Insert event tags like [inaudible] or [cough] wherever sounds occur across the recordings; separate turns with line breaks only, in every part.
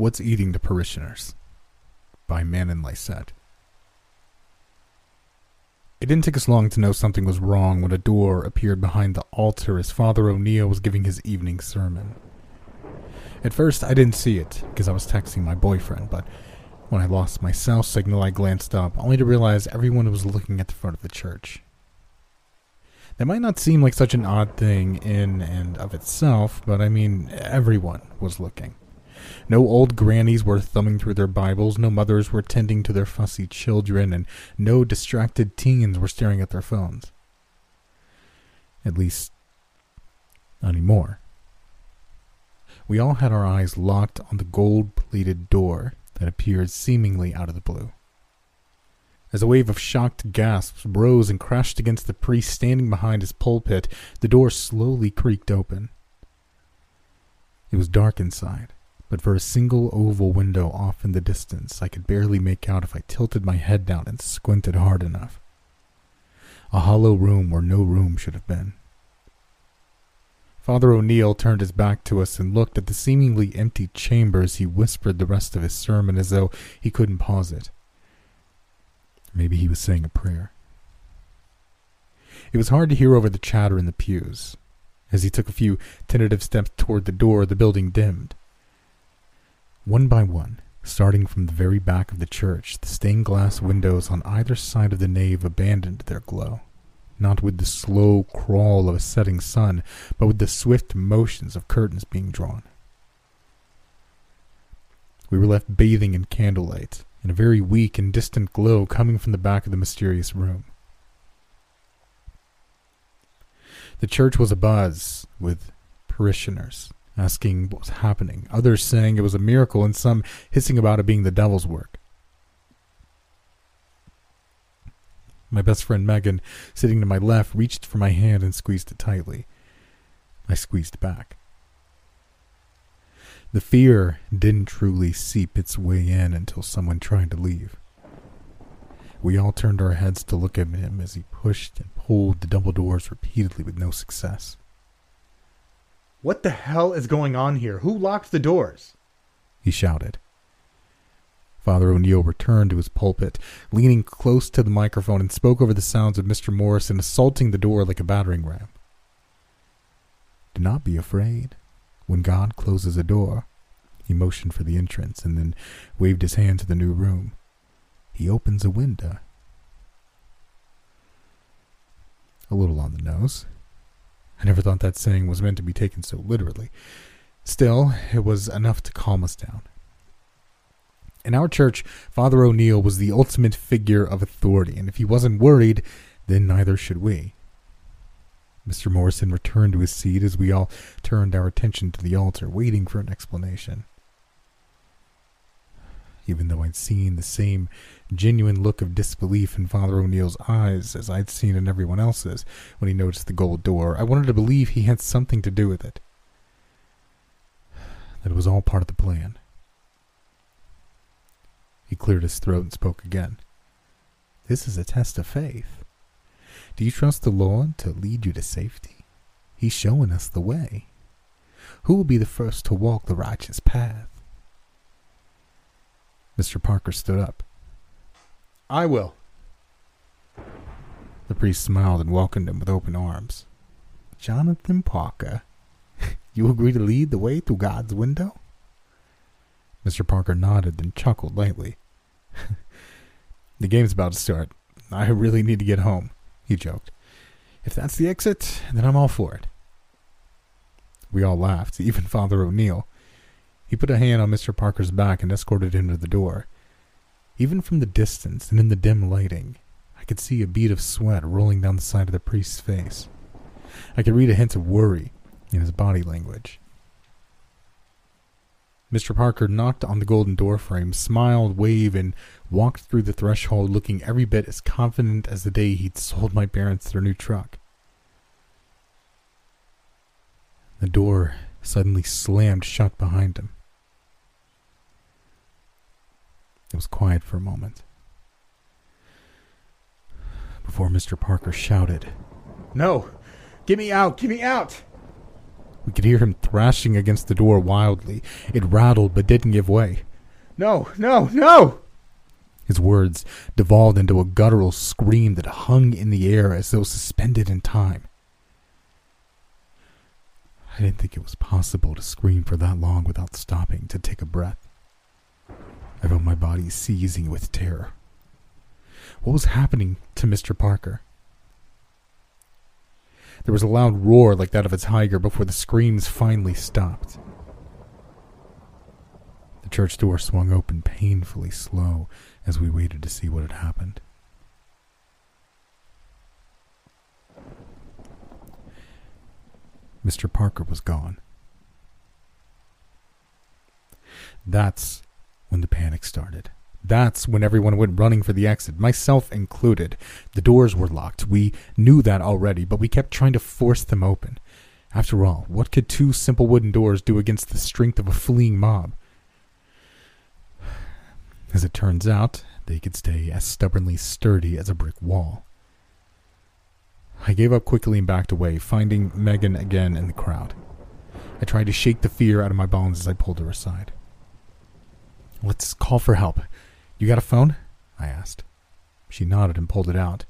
What's Eating the Parishioners by Manen Lyset. It didn't take us long to know something was wrong when a door appeared behind the altar as Father O'Neill was giving his evening sermon. At first, I didn't see it because I was texting my boyfriend, but when I lost my cell signal, I glanced up, only to realize everyone was looking at the front of the church. That might not seem like such an odd thing in and of itself, but I mean, everyone was looking. No old grannies were thumbing through their Bibles, no mothers were tending to their fussy children, and no distracted teens were staring at their phones. At least, not anymore. We all had our eyes locked on the gold plated door that appeared seemingly out of the blue. As a wave of shocked gasps rose and crashed against the priest standing behind his pulpit, the door slowly creaked open. It was dark inside but for a single oval window off in the distance I could barely make out if I tilted my head down and squinted hard enough. A hollow room where no room should have been. Father O'Neill turned his back to us and looked at the seemingly empty chamber as he whispered the rest of his sermon as though he couldn't pause it. Maybe he was saying a prayer. It was hard to hear over the chatter in the pews. As he took a few tentative steps toward the door, the building dimmed. One by one, starting from the very back of the church, the stained glass windows on either side of the nave abandoned their glow, not with the slow crawl of a setting sun, but with the swift motions of curtains being drawn. We were left bathing in candlelight, in a very weak and distant glow coming from the back of the mysterious room. The church was abuzz with parishioners, asking what was happening, others saying it was a miracle, and some hissing about it being the devil's work. My best friend Megan, sitting to my left, reached for my hand and squeezed it tightly. I squeezed back. The fear didn't truly seep its way in until someone tried to leave. We all turned our heads to look at him as he pushed and pulled the double doors repeatedly with no success.
What the hell is going on here? Who locked the doors?
He shouted. Father O'Neill returned to his pulpit, leaning close to the microphone, and spoke over the sounds of Mr. Morrison assaulting the door like a battering ram. Do not be afraid. When God closes a door, he motioned for the entrance and then waved his hand to the new room. He opens a window. A little on the nose. I never thought that saying was meant to be taken so literally. Still, it was enough to calm us down. In our church, Father O'Neill was the ultimate figure of authority, and if he wasn't worried, then neither should we. Mr. Morrison returned to his seat as we all turned our attention to the altar, waiting for an explanation. Even though I'd seen the same genuine look of disbelief in Father O'Neill's eyes as I'd seen in everyone else's when he noticed the gold door. I wanted to believe he had something to do with it. [sighs] That it was all part of the plan. He cleared his throat and spoke again. This is a test of faith. Do you trust the Lord to lead you to safety? He's showing us the way. Who will be the first to walk the righteous path? Mr. Parker stood up.
I will.
The priest smiled and welcomed him with open arms. Jonathan Parker, [laughs] you agree to lead the way through God's window? Mr. Parker nodded and chuckled lightly. [laughs] the game's about to start. I really need to get home, he joked. If that's the exit, then I'm all for it. We all laughed, even Father O'Neill. He put a hand on Mr. Parker's back and escorted him to the door. Even from the distance and in the dim lighting, I could see a bead of sweat rolling down the side of the priest's face. I could read a hint of worry in his body language. Mr. Parker knocked on the golden door frame, smiled, waved, and walked through the threshold looking every bit as confident as the day he'd sold my parents their new truck. The door suddenly slammed shut behind him. It was quiet for a moment. Before Mr. Parker shouted,
No! Get me out! Get me out!
We could hear him thrashing against the door wildly. It rattled but didn't give way.
No, no, no!
His words devolved into a guttural scream that hung in the air as though suspended in time. I didn't think it was possible to scream for that long without stopping to take a breath. I felt my body seizing with terror. What was happening to Mr. Parker? There was a loud roar like that of a tiger before the screams finally stopped. The church door swung open painfully slow as we waited to see what had happened. Mr. Parker was gone. That's when the panic started. That's when everyone went running for the exit, myself included. The doors were locked. We knew that already, but we kept trying to force them open. After all, what could two simple wooden doors do against the strength of a fleeing mob? As it turns out, they could stay as stubbornly sturdy as a brick wall. I gave up quickly and backed away, finding Megan again in the crowd. I tried to shake the fear out of my bones as I pulled her aside. Let's call for help. You got a phone? I asked. She nodded and pulled it out,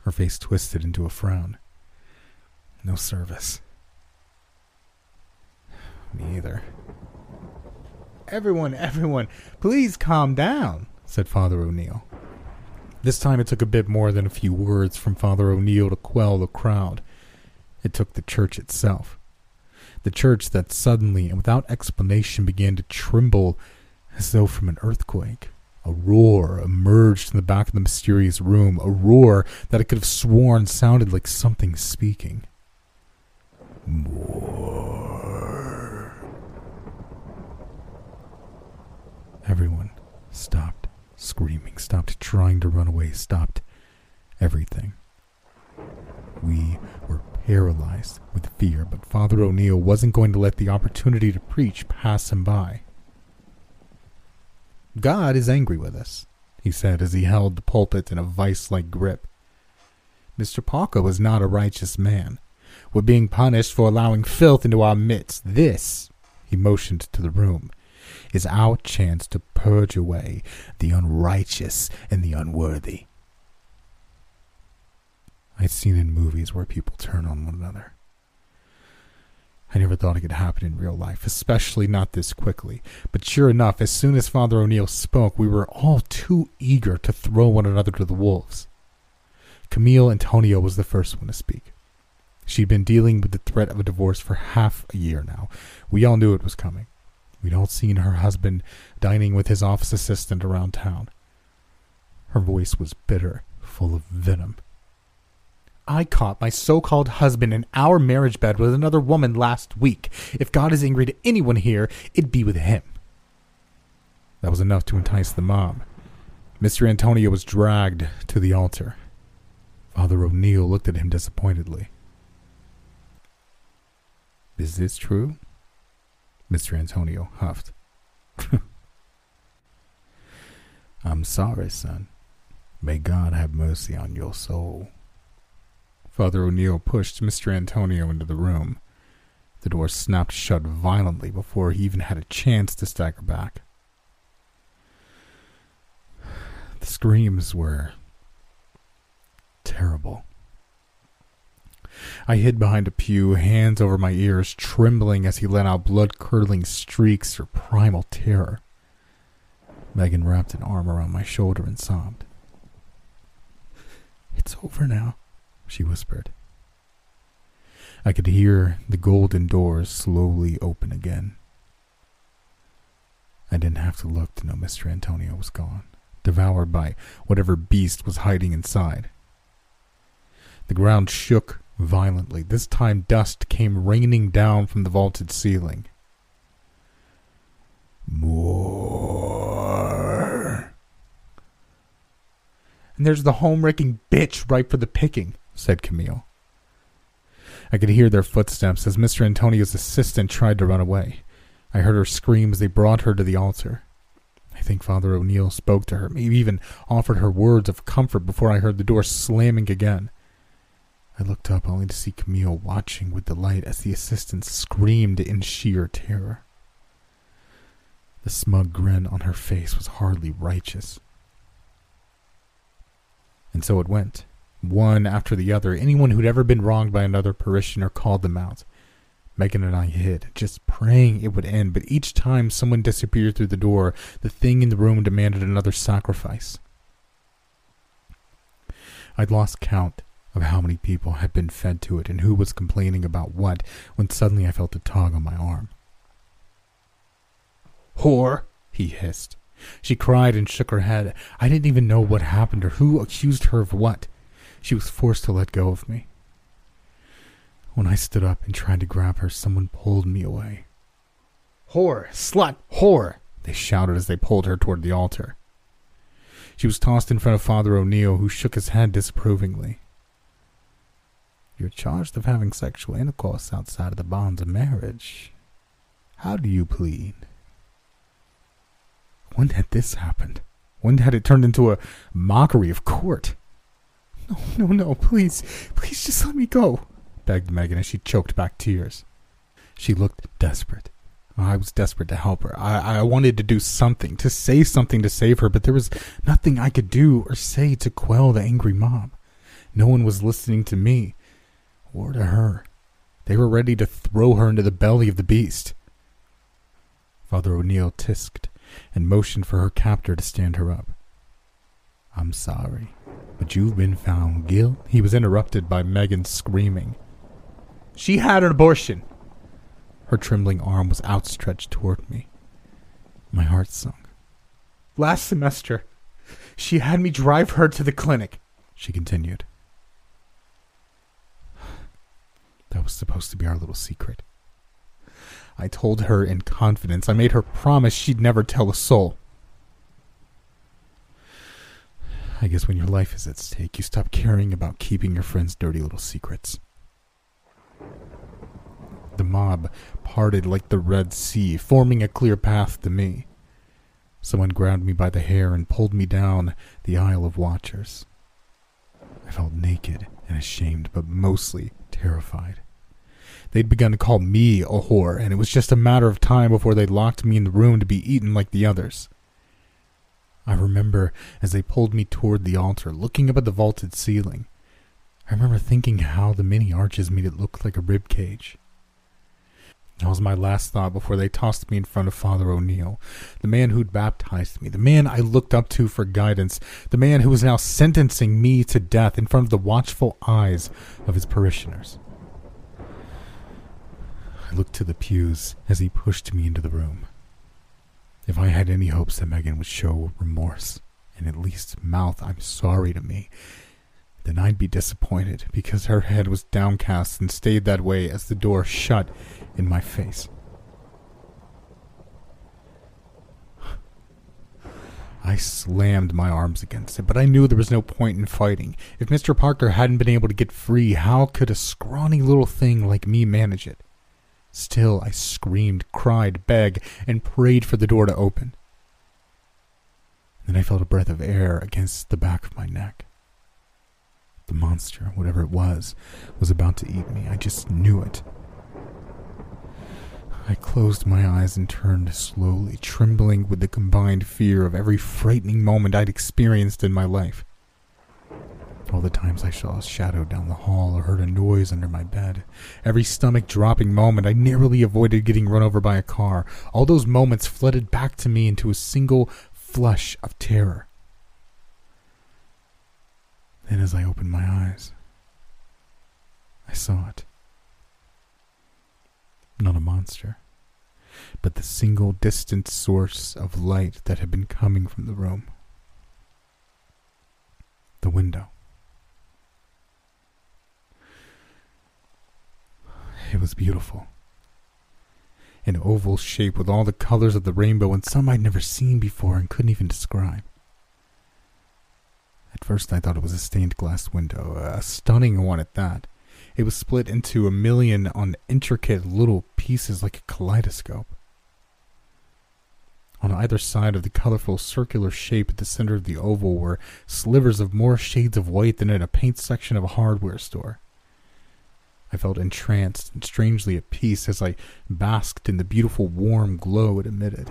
her face twisted into a frown. No service. Me either.
Everyone, everyone, please calm down, said Father O'Neill.
This time it took a bit more than a few words from Father O'Neill to quell the crowd. It took the church itself. The church that suddenly and without explanation began to tremble as though from an earthquake. A roar emerged from the back of the mysterious room, a roar that I could have sworn sounded like something speaking. More. Everyone stopped screaming, stopped trying to run away, stopped everything. We were paralyzed with fear, but Father O'Neill wasn't going to let the opportunity to preach pass him by. God is angry with us, he said as he held the pulpit in a vice like grip. Mr. Parker was not a righteous man. We're being punished for allowing filth into our midst. This, he motioned to the room, is our chance to purge away the unrighteous and the unworthy. I'd seen in movies where people turn on one another. I never thought it could happen in real life, especially not this quickly. But sure enough, as soon as Father O'Neill spoke, we were all too eager to throw one another to the wolves. Camille Antonio was the first one to speak. She'd been dealing with the threat of a divorce for half a year now. We all knew it was coming. We'd all seen her husband dining with his office assistant around town. Her voice was bitter, full of venom. I caught my so called husband in our marriage bed with another woman last week. If God is angry to anyone here, it'd be with him. That was enough to entice the mob. Mr. Antonio was dragged to the altar. Father O'Neill looked at him disappointedly. Is this true? Mr. Antonio huffed. [laughs] I'm sorry, son. May God have mercy on your soul. Father O'Neill pushed Mr. Antonio into the room. The door snapped shut violently before he even had a chance to stagger back. The screams were terrible. I hid behind a pew, hands over my ears, trembling as he let out blood curdling streaks of primal terror. Megan wrapped an arm around my shoulder and sobbed. It's over now, she whispered. I could hear the golden doors slowly open again. I didn't have to look to know Mr. Antonio was gone, devoured by whatever beast was hiding inside. The ground shook violently. This time, dust came raining down from the vaulted ceiling. More. And there's the home wrecking bitch ripe for the picking, said Camille. I could hear their footsteps as Mr. Antonio's assistant tried to run away. I heard her scream as they brought her to the altar. I think Father O'Neill spoke to her, maybe even offered her words of comfort before I heard the door slamming again. I looked up only to see Camille watching with delight as the assistant screamed in sheer terror. The smug grin on her face was hardly righteous. And so it went, one after the other. Anyone who'd ever been wronged by another parishioner called them out. Megan and I hid, just praying it would end, but each time someone disappeared through the door, the thing in the room demanded another sacrifice. I'd lost count of how many people had been fed to it and who was complaining about what when suddenly I felt a tug on my arm. Whore, he hissed. She cried and shook her head. I didn't even know what happened or who accused her of what. She was forced to let go of me. When I stood up and tried to grab her, someone pulled me away. Whore, slut, whore, they shouted as they pulled her toward the altar. She was tossed in front of Father O'Neill, who shook his head disapprovingly. You're charged of having sexual intercourse outside of the bonds of marriage. How do you plead? When had this happened? When had it turned into a mockery of court? No, [laughs] no, no, please, please just let me go, begged Megan as she choked back tears. She looked desperate. Oh, I was desperate to help her. I, I wanted to do something, to say something to save her, but there was nothing I could do or say to quell the angry mob. No one was listening to me or to her. They were ready to throw her into the belly of the beast. Father O'Neill tisked and motioned for her captor to stand her up. I'm sorry, but you've been found guilty. He was interrupted by Megan screaming. She had an abortion. Her trembling arm was outstretched toward me. My heart sunk. Last semester, she had me drive her to the clinic, she continued. That was supposed to be our little secret. I told her in confidence. I made her promise she'd never tell a soul. I guess when your life is at stake, you stop caring about keeping your friends' dirty little secrets. The mob parted like the Red Sea, forming a clear path to me. Someone grabbed me by the hair and pulled me down the aisle of watchers. I felt naked and ashamed, but mostly terrified. They'd begun to call me a whore, and it was just a matter of time before they locked me in the room to be eaten like the others. I remember as they pulled me toward the altar, looking up at the vaulted ceiling. I remember thinking how the many arches made it look like a rib cage. That was my last thought before they tossed me in front of Father O'Neill, the man who'd baptized me, the man I looked up to for guidance, the man who was now sentencing me to death in front of the watchful eyes of his parishioners. I looked to the pews as he pushed me into the room. If I had any hopes that Megan would show remorse and at least mouth I'm sorry to me, then I'd be disappointed because her head was downcast and stayed that way as the door shut in my face. I slammed my arms against it, but I knew there was no point in fighting. If Mr. Parker hadn't been able to get free, how could a scrawny little thing like me manage it? Still, I screamed, cried, begged, and prayed for the door to open. Then I felt a breath of air against the back of my neck. The monster, whatever it was, was about to eat me. I just knew it. I closed my eyes and turned slowly, trembling with the combined fear of every frightening moment I'd experienced in my life. All the times I saw a shadow down the hall or heard a noise under my bed. Every stomach dropping moment I narrowly avoided getting run over by a car. All those moments flooded back to me into a single flush of terror. Then, as I opened my eyes, I saw it. Not a monster, but the single distant source of light that had been coming from the room. The window. It was beautiful. An oval shape with all the colors of the rainbow and some I'd never seen before and couldn't even describe. At first, I thought it was a stained glass window, a stunning one at that. It was split into a million on intricate little pieces like a kaleidoscope. On either side of the colorful circular shape at the center of the oval were slivers of more shades of white than in a paint section of a hardware store. I felt entranced and strangely at peace as I basked in the beautiful warm glow it emitted.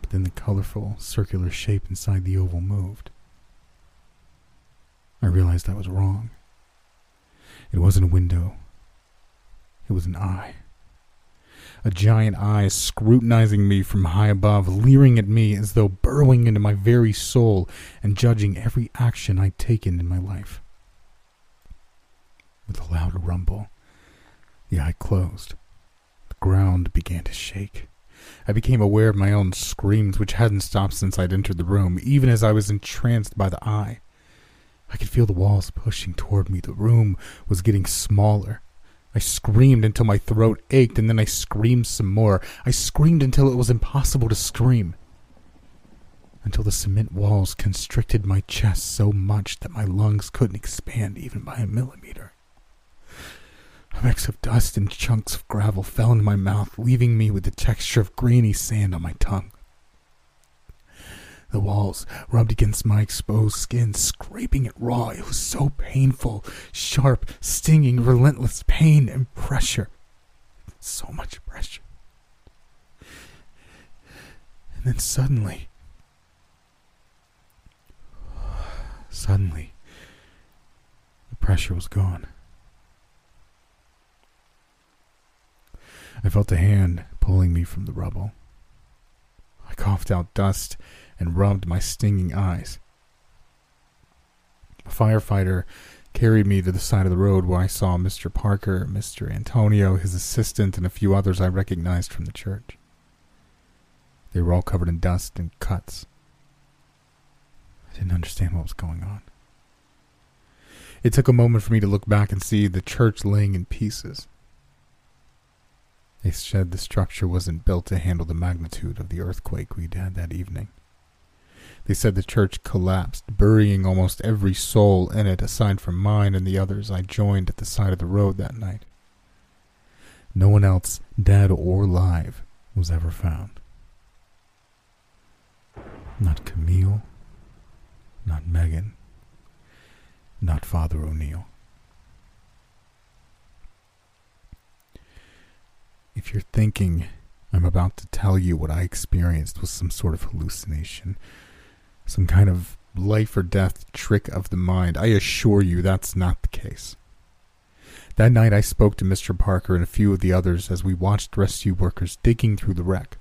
But then the colorful circular shape inside the oval moved. I realized I was wrong. It wasn't a window. It was an eye. A giant eye scrutinizing me from high above, leering at me as though burrowing into my very soul and judging every action I'd taken in my life. With a loud rumble, the eye closed. The ground began to shake. I became aware of my own screams, which hadn't stopped since I'd entered the room, even as I was entranced by the eye. I could feel the walls pushing toward me. The room was getting smaller. I screamed until my throat ached, and then I screamed some more. I screamed until it was impossible to scream. Until the cement walls constricted my chest so much that my lungs couldn't expand even by a millimeter. A mix of dust and chunks of gravel fell into my mouth, leaving me with the texture of grainy sand on my tongue. The walls rubbed against my exposed skin, scraping it raw. It was so painful, sharp, stinging, relentless pain and pressure. So much pressure. And then suddenly, suddenly, the pressure was gone. I felt a hand pulling me from the rubble. I coughed out dust and rubbed my stinging eyes. A firefighter carried me to the side of the road where I saw Mr. Parker, Mr. Antonio, his assistant, and a few others I recognized from the church. They were all covered in dust and cuts. I didn't understand what was going on. It took a moment for me to look back and see the church laying in pieces. They said the structure wasn't built to handle the magnitude of the earthquake we'd had that evening. They said the church collapsed, burying almost every soul in it aside from mine and the others I joined at the side of the road that night. No one else, dead or alive, was ever found. Not Camille, not Megan, not Father O'Neill. If you're thinking I'm about to tell you what I experienced was some sort of hallucination, some kind of life or death trick of the mind, I assure you that's not the case. That night I spoke to Mr. Parker and a few of the others as we watched rescue workers digging through the wreck.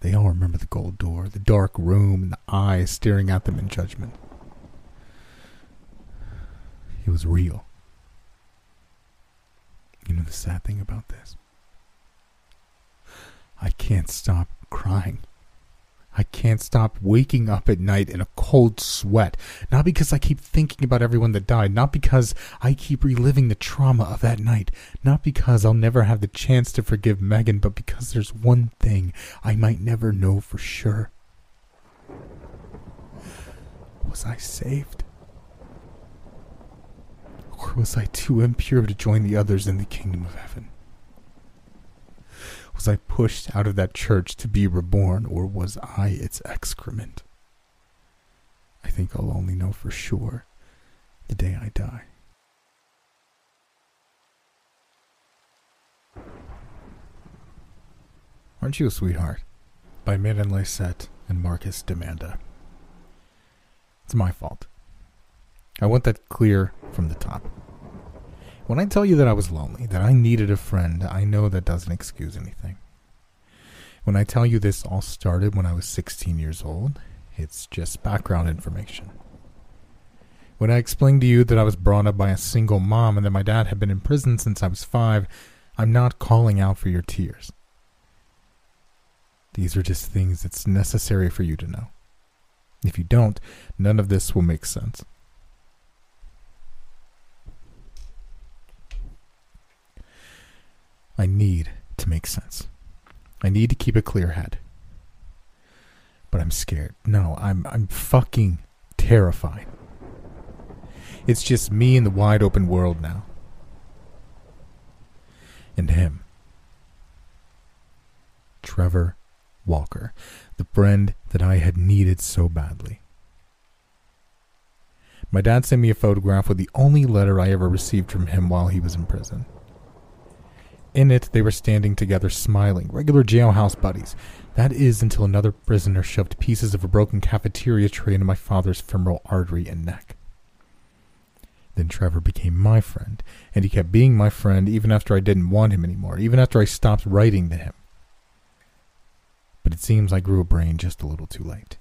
They all remember the gold door, the dark room, and the eyes staring at them in judgment. It was real. You know the sad thing about this? I can't stop crying. I can't stop waking up at night in a cold sweat. Not because I keep thinking about everyone that died, not because I keep reliving the trauma of that night, not because I'll never have the chance to forgive Megan, but because there's one thing I might never know for sure. Was I saved? Or was I too impure to join the others in the kingdom of heaven? Was I pushed out of that church to be reborn, or was I its excrement? I think I'll only know for sure the day I die. Aren't You a Sweetheart? by Miriam Lyset and Marcus Damanda. It's my fault. I want that clear from the top. When I tell you that I was lonely, that I needed a friend, I know that doesn't excuse anything. When I tell you this all started when I was 16 years old, it's just background information. When I explain to you that I was brought up by a single mom and that my dad had been in prison since I was five, I'm not calling out for your tears. These are just things that's necessary for you to know. If you don't, none of this will make sense. I need to make sense. I need to keep a clear head. But I'm scared. No, I'm I'm fucking terrified. It's just me in the wide open world now. And him. Trevor Walker, the friend that I had needed so badly. My dad sent me a photograph with the only letter I ever received from him while he was in prison. In it, they were standing together smiling, regular jailhouse buddies. That is until another prisoner shoved pieces of a broken cafeteria tray into my father's femoral artery and neck. Then Trevor became my friend, and he kept being my friend even after I didn't want him anymore, even after I stopped writing to him. But it seems I grew a brain just a little too late.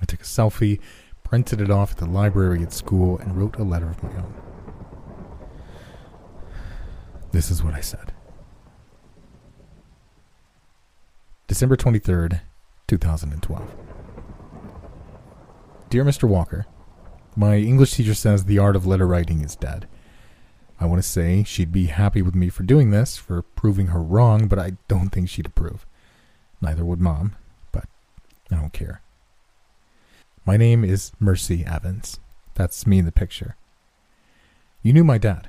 I took a selfie, printed it off at the library at school, and wrote a letter of my own. This is what I said December 23rd, 2012. Dear Mr. Walker, my English teacher says the art of letter writing is dead. I want to say she'd be happy with me for doing this, for proving her wrong, but I don't think she'd approve. Neither would Mom, but I don't care. My name is Mercy Evans. That's me in the picture. You knew my dad.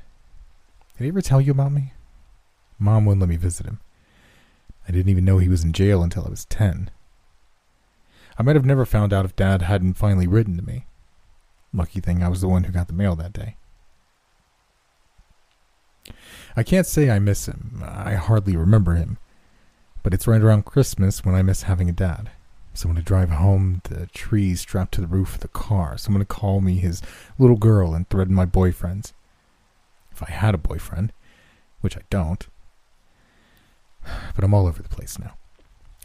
Did he ever tell you about me? Mom wouldn't let me visit him. I didn't even know he was in jail until I was 10. I might have never found out if Dad hadn't finally written to me. Lucky thing I was the one who got the mail that day. I can't say I miss him. I hardly remember him. But it's right around Christmas when I miss having a dad someone to drive home the trees strapped to the roof of the car, someone to call me his little girl and threaten my boyfriends. If I had a boyfriend, which I don't. But I'm all over the place now.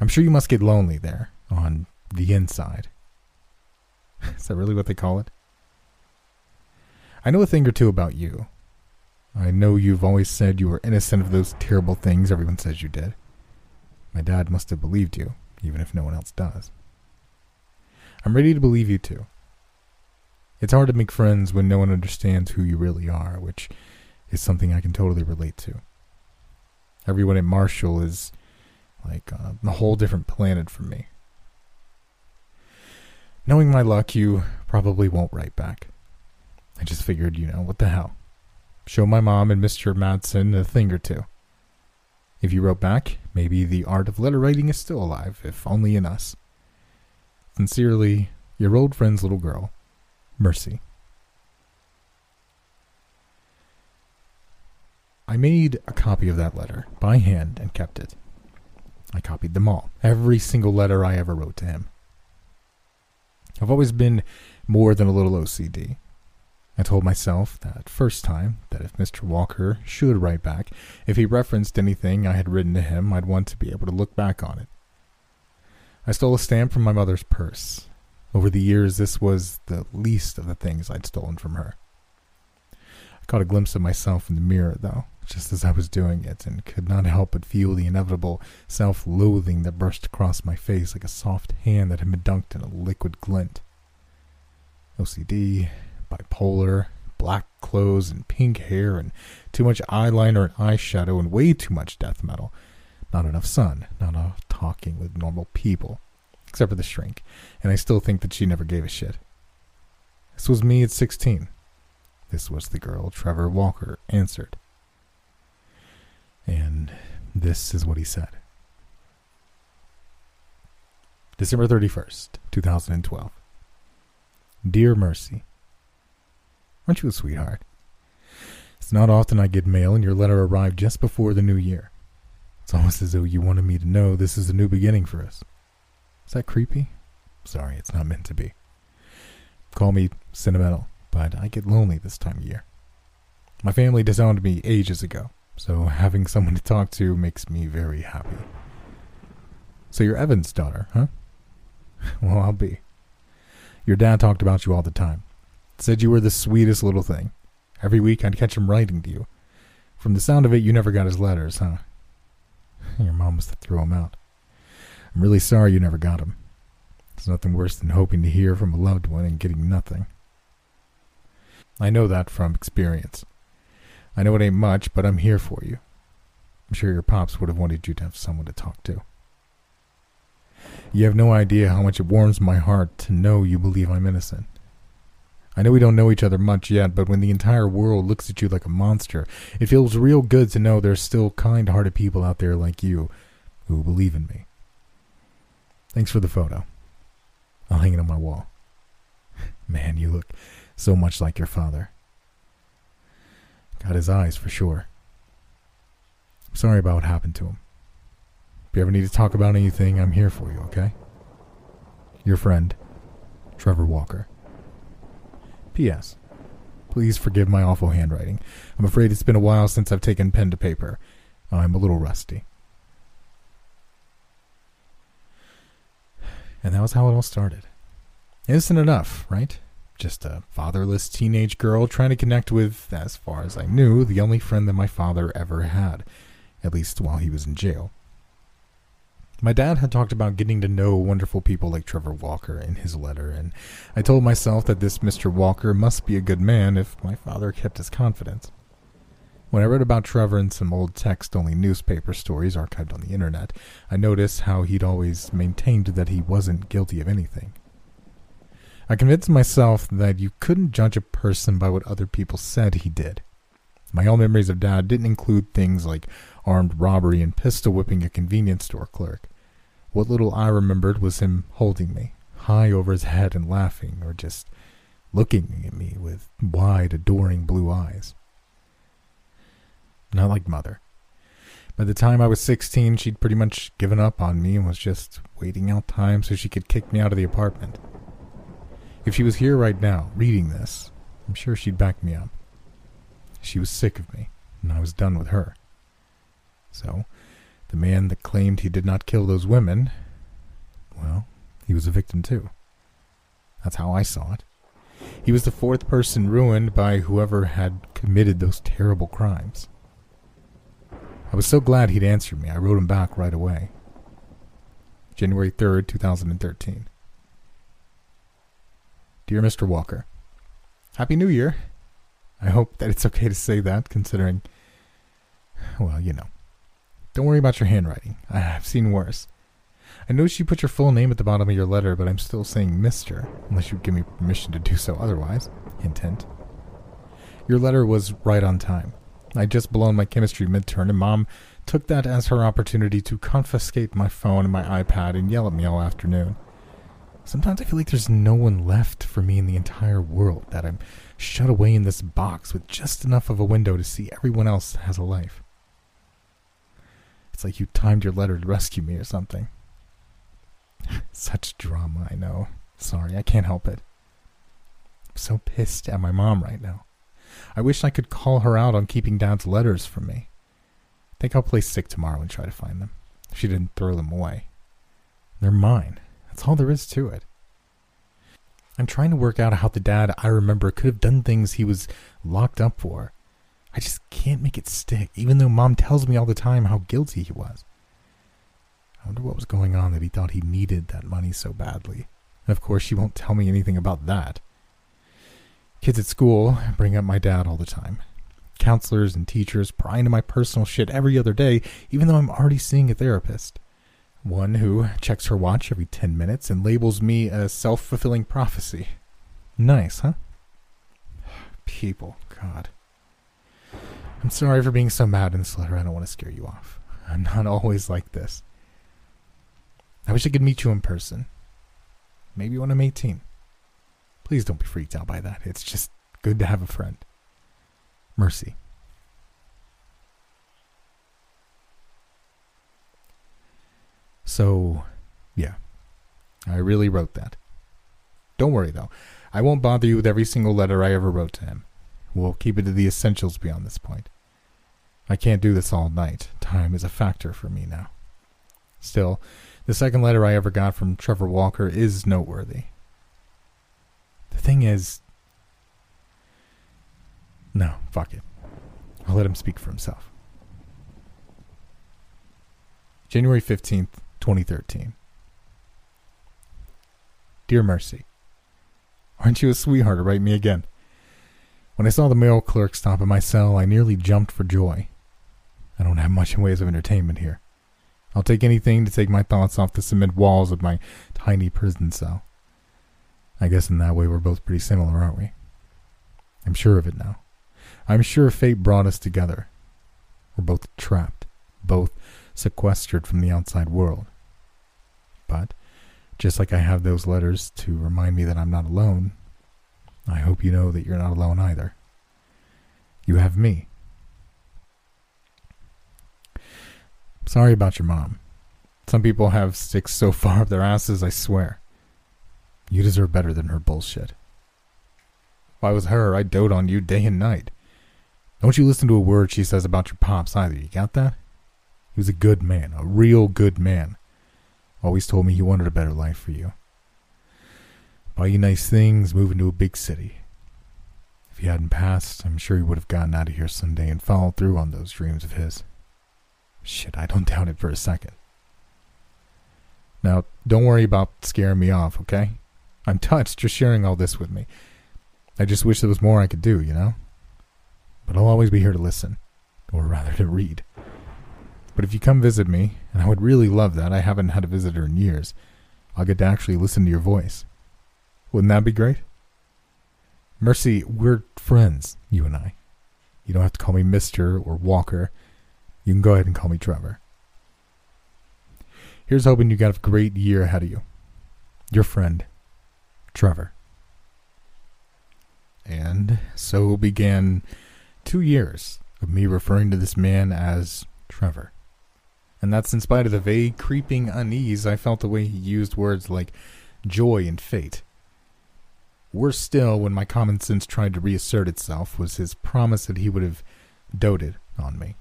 I'm sure you must get lonely there, on the inside. [laughs] Is that really what they call it? I know a thing or two about you. I know you've always said you were innocent of those terrible things everyone says you did. My dad must have believed you even if no one else does. I'm ready to believe you too. It's hard to make friends when no one understands who you really are, which is something I can totally relate to. Everyone at Marshall is like uh, a whole different planet from me. Knowing my luck, you probably won't write back. I just figured, you know, what the hell? Show my mom and Mr. Madsen a thing or two. If you wrote back, maybe the art of letter writing is still alive, if only in us. Sincerely, your old friend's little girl, Mercy. I made a copy of that letter by hand and kept it. I copied them all, every single letter I ever wrote to him. I've always been more than a little OCD. I told myself that first time that if Mr. Walker should write back, if he referenced anything I had written to him, I'd want to be able to look back on it. I stole a stamp from my mother's purse. Over the years, this was the least of the things I'd stolen from her. I caught a glimpse of myself in the mirror, though, just as I was doing it, and could not help but feel the inevitable self loathing that brushed across my face like a soft hand that had been dunked in a liquid glint. OCD, bipolar, black clothes and pink hair, and too much eyeliner and eyeshadow, and way too much death metal. Not enough sun, not enough talking with normal people, except for the shrink, and I still think that she never gave a shit. This was me at 16. This was the girl Trevor Walker answered. And this is what he said. December 31st, 2012. Dear Mercy, Aren't you a sweetheart? It's not often I get mail, and your letter arrived just before the new year. It's almost as though you wanted me to know this is a new beginning for us. Is that creepy? Sorry, it's not meant to be. Call me sentimental, but I get lonely this time of year. My family disowned me ages ago, so having someone to talk to makes me very happy. So you're Evan's daughter, huh? [laughs] well, I'll be. Your dad talked about you all the time. Said you were the sweetest little thing. Every week I'd catch him writing to you. From the sound of it, you never got his letters, huh? [laughs] Your mom must have threw him out. I'm really sorry you never got him. It's nothing worse than hoping to hear from a loved one and getting nothing. I know that from experience. I know it ain't much, but I'm here for you. I'm sure your pops would have wanted you to have someone to talk to. You have no idea how much it warms my heart to know you believe I'm innocent. I know we don't know each other much yet, but when the entire world looks at you like a monster, it feels real good to know there's still kind hearted people out there like you who believe in me. Thanks for the photo. I'll hang it on my wall. Man, you look so much like your father. Got his eyes for sure. I'm sorry about what happened to him. If you ever need to talk about anything, I'm here for you, okay? Your friend, Trevor Walker. P.S. Please forgive my awful handwriting. I'm afraid it's been a while since I've taken pen to paper. I'm a little rusty. And that was how it all started. Innocent enough, right? Just a fatherless teenage girl trying to connect with, as far as I knew, the only friend that my father ever had, at least while he was in jail. My dad had talked about getting to know wonderful people like Trevor Walker in his letter, and I told myself that this Mr. Walker must be a good man if my father kept his confidence. When I read about Trevor in some old text only newspaper stories archived on the internet, I noticed how he'd always maintained that he wasn't guilty of anything. I convinced myself that you couldn't judge a person by what other people said he did. My own memories of Dad didn't include things like armed robbery and pistol whipping a convenience store clerk. What little I remembered was him holding me, high over his head and laughing, or just looking at me with wide, adoring blue eyes. Not like Mother. By the time I was 16, she'd pretty much given up on me and was just waiting out time so she could kick me out of the apartment. If she was here right now, reading this, I'm sure she'd back me up. She was sick of me, and I was done with her. So, the man that claimed he did not kill those women, well, he was a victim too. That's how I saw it. He was the fourth person ruined by whoever had committed those terrible crimes. I was so glad he'd answered me, I wrote him back right away. January 3rd, 2013. Dear Mr. Walker, Happy New Year. I hope that it's okay to say that, considering, well, you know. Don't worry about your handwriting. I've seen worse. I noticed you put your full name at the bottom of your letter, but I'm still saying Mr., unless you give me permission to do so otherwise. Hint. Your letter was right on time. I'd just blown my chemistry midterm, and Mom took that as her opportunity to confiscate my phone and my iPad and yell at me all afternoon. Sometimes I feel like there's no one left for me in the entire world, that I'm shut away in this box with just enough of a window to see everyone else has a life. It's like you timed your letter to rescue me or something. [laughs] Such drama, I know. Sorry, I can't help it. I'm so pissed at my mom right now. I wish I could call her out on keeping Dad's letters from me. I think I'll play sick tomorrow and try to find them. She didn't throw them away. They're mine. That's all there is to it. I'm trying to work out how the dad I remember could have done things he was locked up for. I just can't make it stick, even though mom tells me all the time how guilty he was. I wonder what was going on that he thought he needed that money so badly. And of course, she won't tell me anything about that. Kids at school bring up my dad all the time. Counselors and teachers pry into my personal shit every other day, even though I'm already seeing a therapist. One who checks her watch every 10 minutes and labels me a self fulfilling prophecy. Nice, huh? People, God. I'm sorry for being so mad in this letter. I don't want to scare you off. I'm not always like this. I wish I could meet you in person. Maybe when I'm 18. Please don't be freaked out by that. It's just good to have a friend. Mercy. So, yeah, I really wrote that. Don't worry, though. I won't bother you with every single letter I ever wrote to him. We'll keep it to the essentials beyond this point. I can't do this all night. Time is a factor for me now. Still, the second letter I ever got from Trevor Walker is noteworthy. The thing is. No, fuck it. I'll let him speak for himself. January 15th, 2013. Dear Mercy, aren't you a sweetheart to write me again? When I saw the mail clerk stop at my cell, I nearly jumped for joy. I don't have much in ways of entertainment here. I'll take anything to take my thoughts off the cement walls of my tiny prison cell. I guess in that way we're both pretty similar, aren't we? I'm sure of it now. I'm sure fate brought us together. We're both trapped, both sequestered from the outside world. But, just like I have those letters to remind me that I'm not alone, I hope you know that you're not alone either. You have me. Sorry about your mom. Some people have sticks so far up their asses, I swear. You deserve better than her bullshit. If I was her, I'd dote on you day and night. Don't you listen to a word she says about your pops either, you got that? He was a good man, a real good man. Always told me he wanted a better life for you. Buy you nice things, move into a big city. If he hadn't passed, I'm sure he would have gotten out of here someday and followed through on those dreams of his. Shit, I don't [laughs] doubt it for a second. Now, don't worry about scaring me off, okay? I'm touched you're sharing all this with me. I just wish there was more I could do, you know? But I'll always be here to listen, or rather to read. But if you come visit me, and I would really love that, I haven't had a visitor in years, I'll get to actually listen to your voice. Wouldn't that be great? Mercy, we're friends, you and I. You don't have to call me Mr. or Walker. You can go ahead and call me Trevor. Here's hoping you got a great year ahead of you. Your friend, Trevor. And so began two years of me referring to this man as Trevor. And that's in spite of the vague, creeping unease I felt the way he used words like joy and fate. Worse still, when my common sense tried to reassert itself, was his promise that he would have doted on me.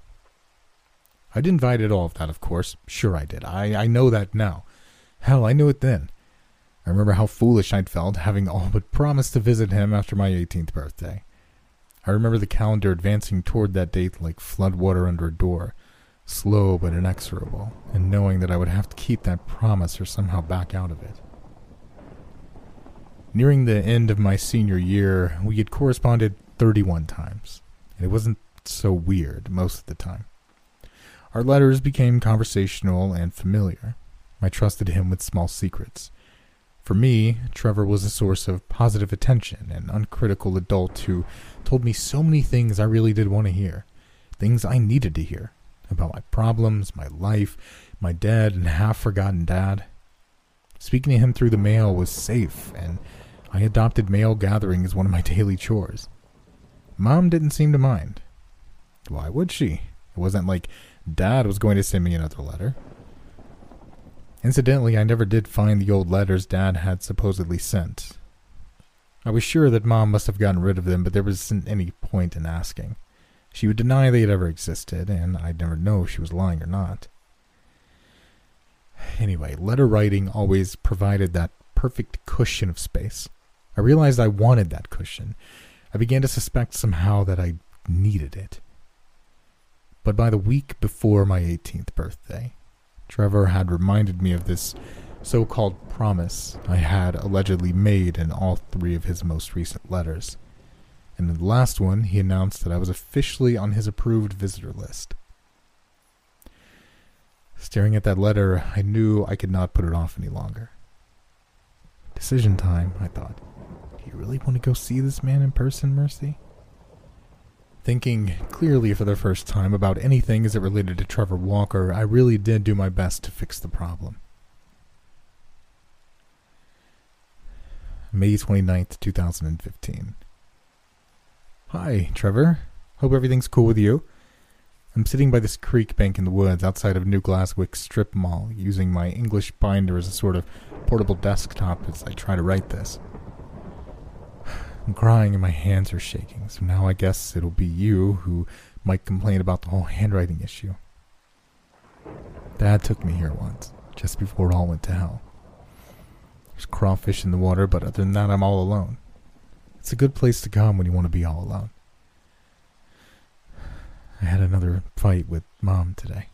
I didn't at all of that, of course. Sure I did. I, I know that now. Hell, I knew it then. I remember how foolish I'd felt, having all but promised to visit him after my 18th birthday. I remember the calendar advancing toward that date like floodwater under a door, slow but inexorable, and knowing that I would have to keep that promise or somehow back out of it. Nearing the end of my senior year, we had corresponded 31 times, and it wasn't so weird most of the time. Our letters became conversational and familiar. I trusted him with small secrets. For me, Trevor was a source of positive attention, an uncritical adult who told me so many things I really did want to hear, things I needed to hear about my problems, my life, my dead and half forgotten dad. Speaking to him through the mail was safe, and I adopted mail gathering as one of my daily chores. Mom didn't seem to mind. Why would she? It wasn't like Dad was going to send me another letter. Incidentally, I never did find the old letters Dad had supposedly sent. I was sure that Mom must have gotten rid of them, but there wasn't any point in asking. She would deny they had ever existed, and I'd never know if she was lying or not. Anyway, letter writing always provided that perfect cushion of space. I realized I wanted that cushion. I began to suspect somehow that I needed it. But by the week before my 18th birthday, Trevor had reminded me of this so called promise I had allegedly made in all three of his most recent letters. And in the last one, he announced that I was officially on his approved visitor list. Staring at that letter, I knew I could not put it off any longer. Decision time, I thought. Do you really want to go see this man in person, Mercy? Thinking clearly for the first time about anything as it related to Trevor Walker, I really did do my best to fix the problem. May 29th, 2015. Hi, Trevor. Hope everything's cool with you. I'm sitting by this creek bank in the woods outside of New Glaswick Strip Mall, using my English binder as a sort of portable desktop as I try to write this. I'm crying and my hands are shaking, so now I guess it'll be you who might complain about the whole handwriting issue. Dad took me here once, just before it all went to hell. There's crawfish in the water, but other than that, I'm all alone. It's a good place to come when you want to be all alone. I had another fight with Mom today,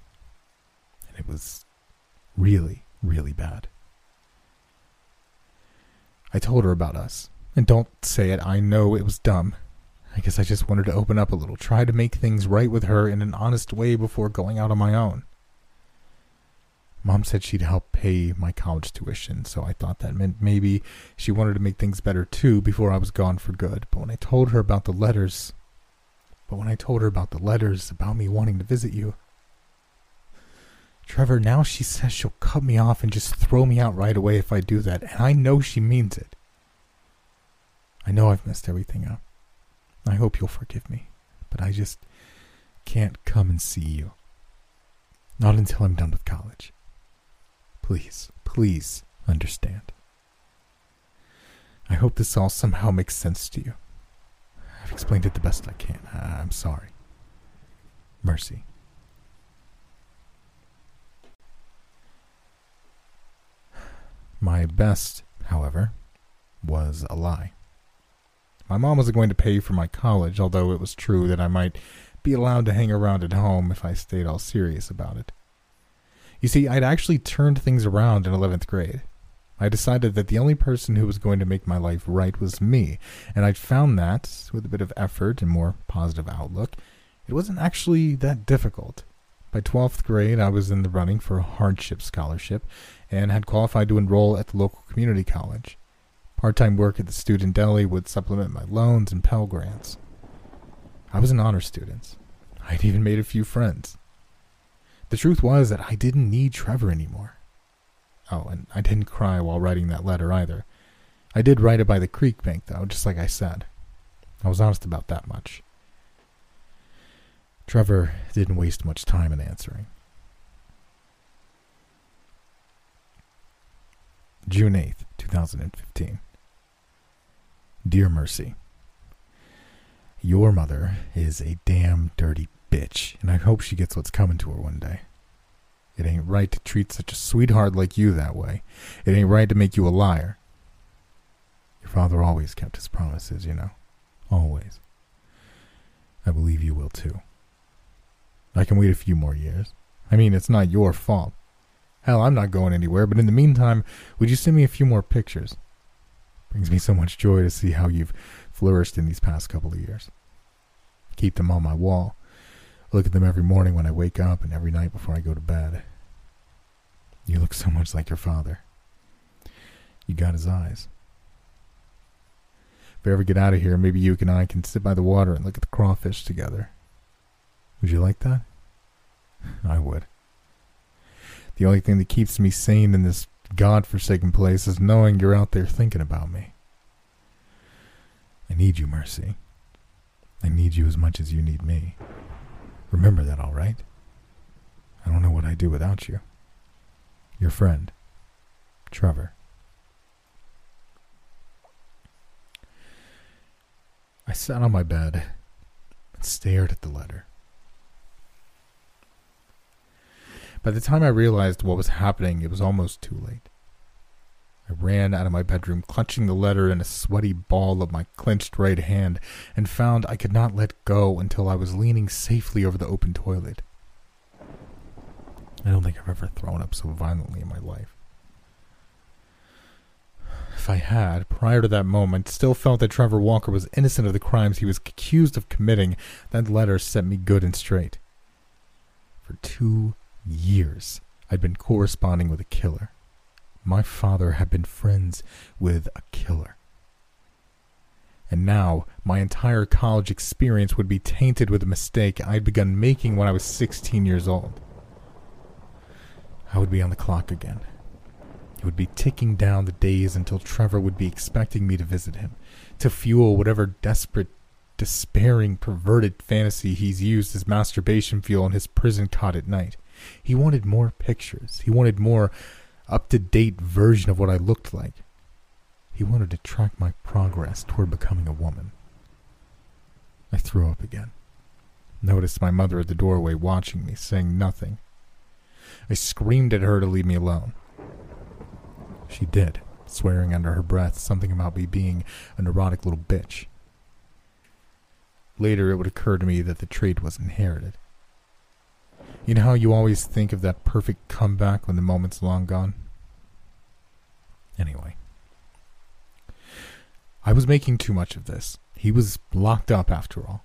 and it was really, really bad. I told her about us, and don't say it, I know it was dumb. I guess I just wanted to open up a little, try to make things right with her in an honest way before going out on my own. Mom said she'd help pay my college tuition, so I thought that meant maybe she wanted to make things better too before I was gone for good. But when I told her about the letters, but when I told her about the letters about me wanting to visit you, Trevor, now she says she'll cut me off and just throw me out right away if I do that, and I know she means it. I know I've messed everything up. I hope you'll forgive me, but I just can't come and see you. Not until I'm done with college. Please, please understand. I hope this all somehow makes sense to you. I've explained it the best I can. I'm sorry. Mercy. My best, however, was a lie. My mom wasn't going to pay for my college, although it was true that I might be allowed to hang around at home if I stayed all serious about it. You see, I'd actually turned things around in 11th grade. I decided that the only person who was going to make my life right was me, and I'd found that, with a bit of effort and more positive outlook, it wasn't actually that difficult. By 12th grade, I was in the running for a hardship scholarship and had qualified to enroll at the local community college. Part time work at the student deli would supplement my loans and Pell Grants. I was an honor student. I'd even made a few friends. The truth was that I didn't need Trevor anymore. Oh, and I didn't cry while writing that letter either. I did write it by the creek bank, though, just like I said. I was honest about that much. Trevor didn't waste much time in answering. June 8th, 2015. Dear Mercy, Your mother is a damn dirty bitch, and I hope she gets what's coming to her one day. It ain't right to treat such a sweetheart like you that way. It ain't right to make you a liar. Your father always kept his promises, you know. Always. I believe you will too. I can wait a few more years. I mean, it's not your fault. Hell, I'm not going anywhere, but in the meantime, would you send me a few more pictures? Brings me so much joy to see how you've flourished in these past couple of years. Keep them on my wall. Look at them every morning when I wake up and every night before I go to bed. You look so much like your father. You got his eyes. If we ever get out of here, maybe you and I can sit by the water and look at the crawfish together. Would you like that? I would. The only thing that keeps me sane in this god-forsaken place is knowing you're out there thinking about me. I need you, Mercy. I need you as much as you need me. Remember that, all right? I don't know what I'd do without you. Your friend, Trevor. I sat on my bed and stared at the letter. By the time I realized what was happening, it was almost too late. I ran out of my bedroom, clutching the letter in a sweaty ball of my clenched right hand, and found I could not let go until I was leaning safely over the open toilet. I don't think I've ever thrown up so violently in my life. If I had, prior to that moment, still felt that Trevor Walker was innocent of the crimes he was accused of committing, that letter set me good and straight. For two years, I'd been corresponding with a killer. My father had been friends with a killer. And now, my entire college experience would be tainted with a mistake I'd begun making when I was 16 years old. I would be on the clock again. It would be ticking down the days until Trevor would be expecting me to visit him, to fuel whatever desperate, despairing, perverted fantasy he's used as masturbation fuel in his prison cot at night. He wanted more pictures. He wanted more up to date version of what I looked like. He wanted to track my progress toward becoming a woman. I threw up again. Noticed my mother at the doorway watching me, saying nothing. I screamed at her to leave me alone. She did, swearing under her breath something about me being a neurotic little bitch. Later, it would occur to me that the trait was inherited. You know how you always think of that perfect comeback when the moment's long gone? Anyway. I was making too much of this. He was locked up after all.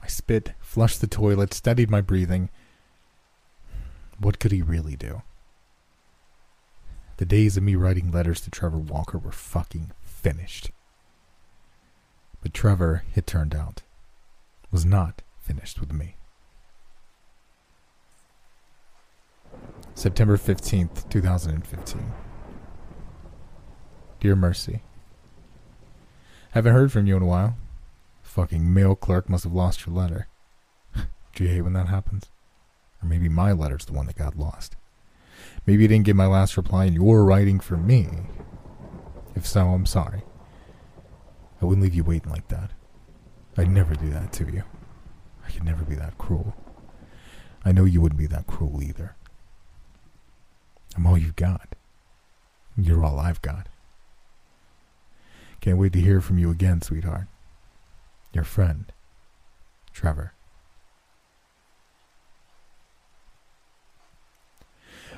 I spit, flushed the toilet, steadied my breathing. What could he really do? The days of me writing letters to Trevor Walker were fucking finished. But Trevor, it turned out, was not finished with me. September 15th, 2015. Dear Mercy, Haven't heard from you in a while. Fucking mail clerk must have lost your letter. [laughs] Do you hate when that happens? Or maybe my letter's the one that got lost. Maybe you didn't get my last reply and you're writing for me. If so, I'm sorry. I wouldn't leave you waiting like that. I'd never do that to you. I could never be that cruel. I know you wouldn't be that cruel either. I'm all you've got. You're all I've got. Can't wait to hear from you again, sweetheart. Your friend, Trevor.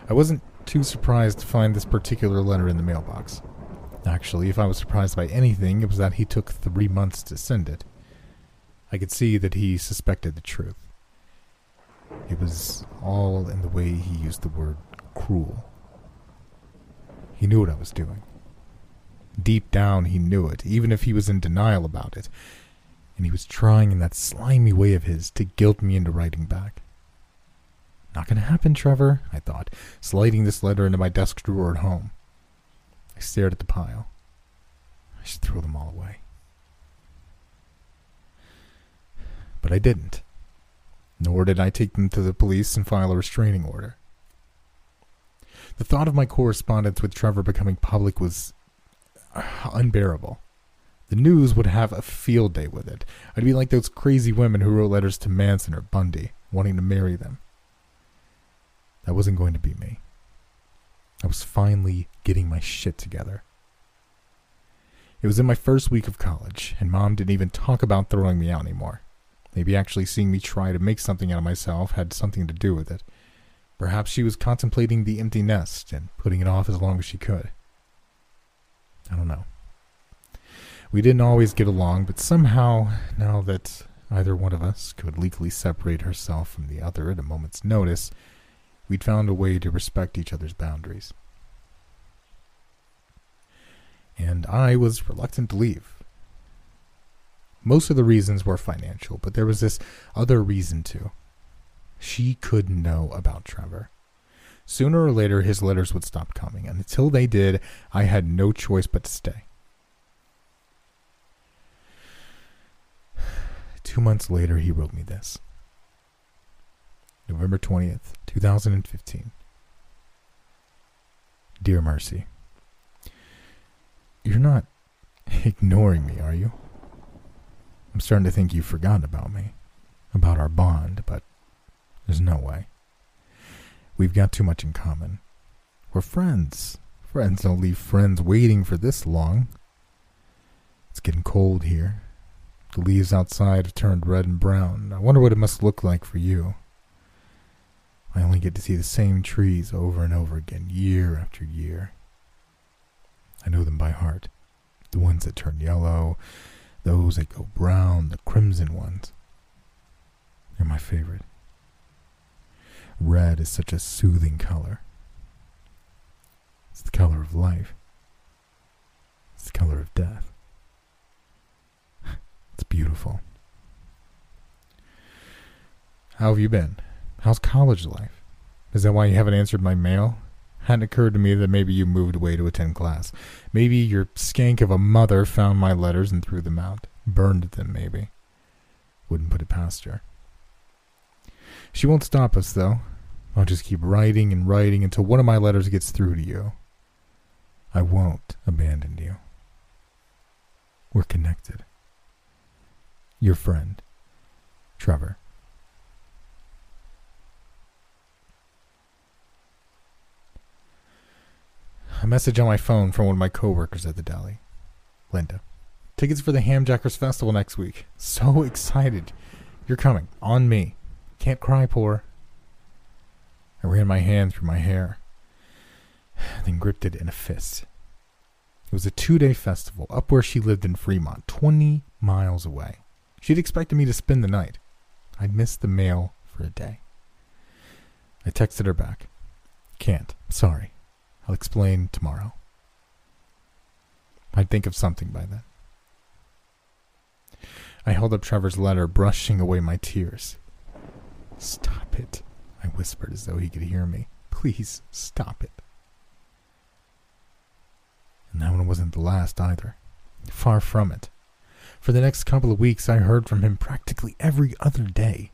I wasn't too surprised to find this particular letter in the mailbox. Actually, if I was surprised by anything, it was that he took three months to send it. I could see that he suspected the truth. It was all in the way he used the word cruel. He knew what I was doing. Deep down, he knew it, even if he was in denial about it. And he was trying in that slimy way of his to guilt me into writing back. Not gonna happen, Trevor, I thought, sliding this letter into my desk drawer at home. I stared at the pile. I should throw them all away. But I didn't. Nor did I take them to the police and file a restraining order. The thought of my correspondence with Trevor becoming public was uh, unbearable. The news would have a field day with it. I'd be like those crazy women who wrote letters to Manson or Bundy, wanting to marry them. That wasn't going to be me. I was finally getting my shit together. It was in my first week of college, and mom didn't even talk about throwing me out anymore. Maybe actually seeing me try to make something out of myself had something to do with it. Perhaps she was contemplating the empty nest and putting it off as long as she could. I don't know. We didn't always get along, but somehow, now that either one of us could legally separate herself from the other at a moment's notice, we'd found a way to respect each other's boundaries. And I was reluctant to leave. Most of the reasons were financial, but there was this other reason too. She could know about Trevor. Sooner or later, his letters would stop coming, and until they did, I had no choice but to stay. [sighs] Two months later, he wrote me this November 20th, 2015. Dear Mercy, You're not ignoring me, are you? I'm starting to think you've forgotten about me, about our bond, but there's no way. We've got too much in common. We're friends. Friends don't leave friends waiting for this long. It's getting cold here. The leaves outside have turned red and brown. I wonder what it must look like for you. I only get to see the same trees over and over again, year after year. I know them by heart. The ones that turn yellow, those that go brown, the crimson ones. They're my favorite. Red is such a soothing color. It's the color of life. It's the color of death. [laughs] It's beautiful. How have you been? How's college life? Is that why you haven't answered my mail? Hadn't occurred to me that maybe you moved away to attend class. Maybe your skank of a mother found my letters and threw them out. Burned them, maybe. Wouldn't put it past her. She won't stop us, though. I'll just keep writing and writing until one of my letters gets through to you. I won't abandon you. We're connected. Your friend, Trevor. A message on my phone from one of my coworkers at the deli. Linda. Tickets for the Hamjackers Festival next week. So [laughs] excited. You're coming. On me. Can't cry, poor. I ran my hand through my hair, [sighs] then gripped it in a fist. It was a two day festival up where she lived in Fremont, 20 miles away. She'd expected me to spend the night. I'd missed the mail for a day. I texted her back. Can't. Sorry. I'll explain tomorrow. I'd think of something by then. I held up Trevor's letter, brushing away my tears. Stop it, I whispered as though he could hear me. Please stop it. And that one wasn't the last either. Far from it. For the next couple of weeks, I heard from him practically every other day.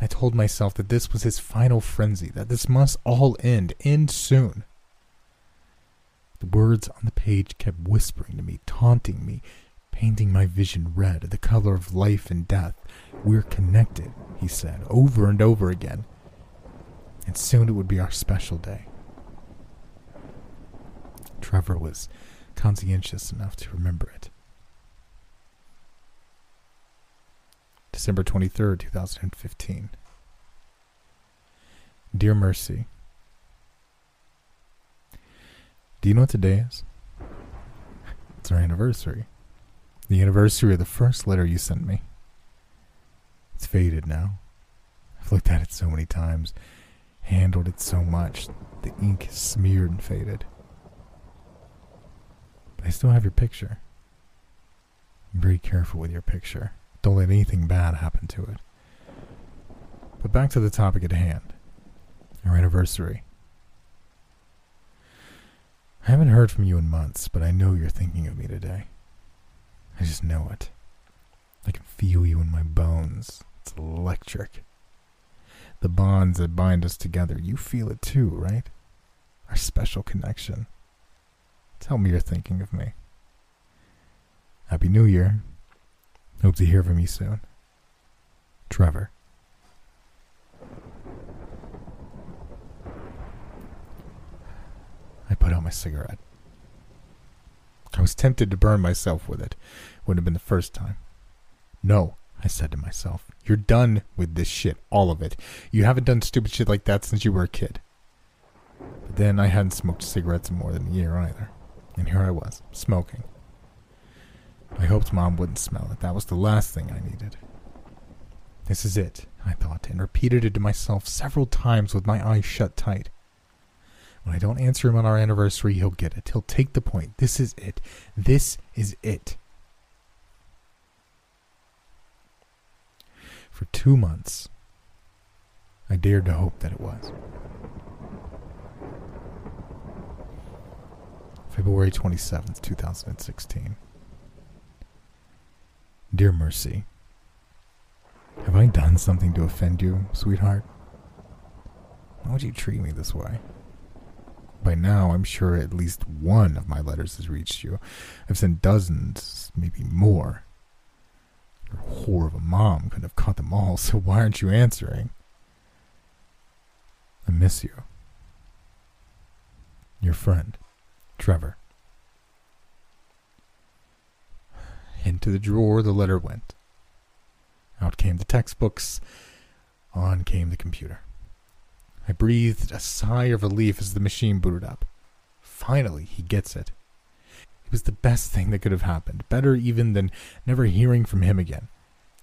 I told myself that this was his final frenzy, that this must all end, end soon. The words on the page kept whispering to me, taunting me, painting my vision red, the color of life and death. We're connected, he said, over and over again. And soon it would be our special day. Trevor was conscientious enough to remember it. December 23rd, 2015. Dear Mercy, Do you know what today is? It's our anniversary. The anniversary of the first letter you sent me. It's faded now. I've looked at it so many times, handled it so much, the ink smeared and faded. But I still have your picture. I'm very careful with your picture. Don't let anything bad happen to it. But back to the topic at hand our anniversary. I haven't heard from you in months, but I know you're thinking of me today. I just know it. I can feel you in my bones. It's electric. The bonds that bind us together, you feel it too, right? Our special connection. Tell me you're thinking of me. Happy New Year. Hope to hear from you soon. Trevor. I put out my cigarette. I was tempted to burn myself with it. Wouldn't have been the first time. No, I said to myself. You're done with this shit, all of it. You haven't done stupid shit like that since you were a kid. But then I hadn't smoked cigarettes in more than a year either. And here I was, smoking. I hoped Mom wouldn't smell it. That was the last thing I needed. This is it, I thought, and repeated it to myself several times with my eyes shut tight. When I don't answer him on our anniversary, he'll get it. He'll take the point. This is it. This is it. For two months, I dared to hope that it was. February 27th, 2016. Dear Mercy, have I done something to offend you, sweetheart? Why would you treat me this way? By now, I'm sure at least one of my letters has reached you. I've sent dozens, maybe more. Whore of a mom could have caught them all, [laughs] so why aren't you answering? I miss you. Your friend, Trevor. Into the drawer the letter went. Out came the textbooks. On came the computer. I breathed a sigh of relief as the machine booted up. Finally, he gets it. It was the best thing that could have happened, better even than never hearing from him again.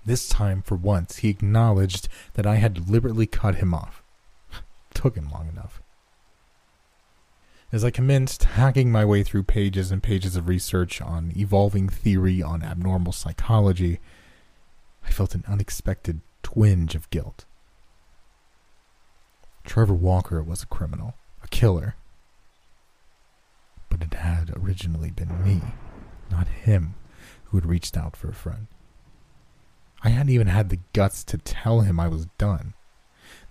This time, for once, he acknowledged that I had deliberately cut him off. [sighs] Took him long enough. As I commenced hacking my way through pages and pages of research on evolving theory on abnormal psychology, I felt an unexpected twinge of guilt. Trevor Walker was a criminal, a killer. But it had originally been me, not him, who had reached out for a friend. I hadn't even had the guts to tell him I was done.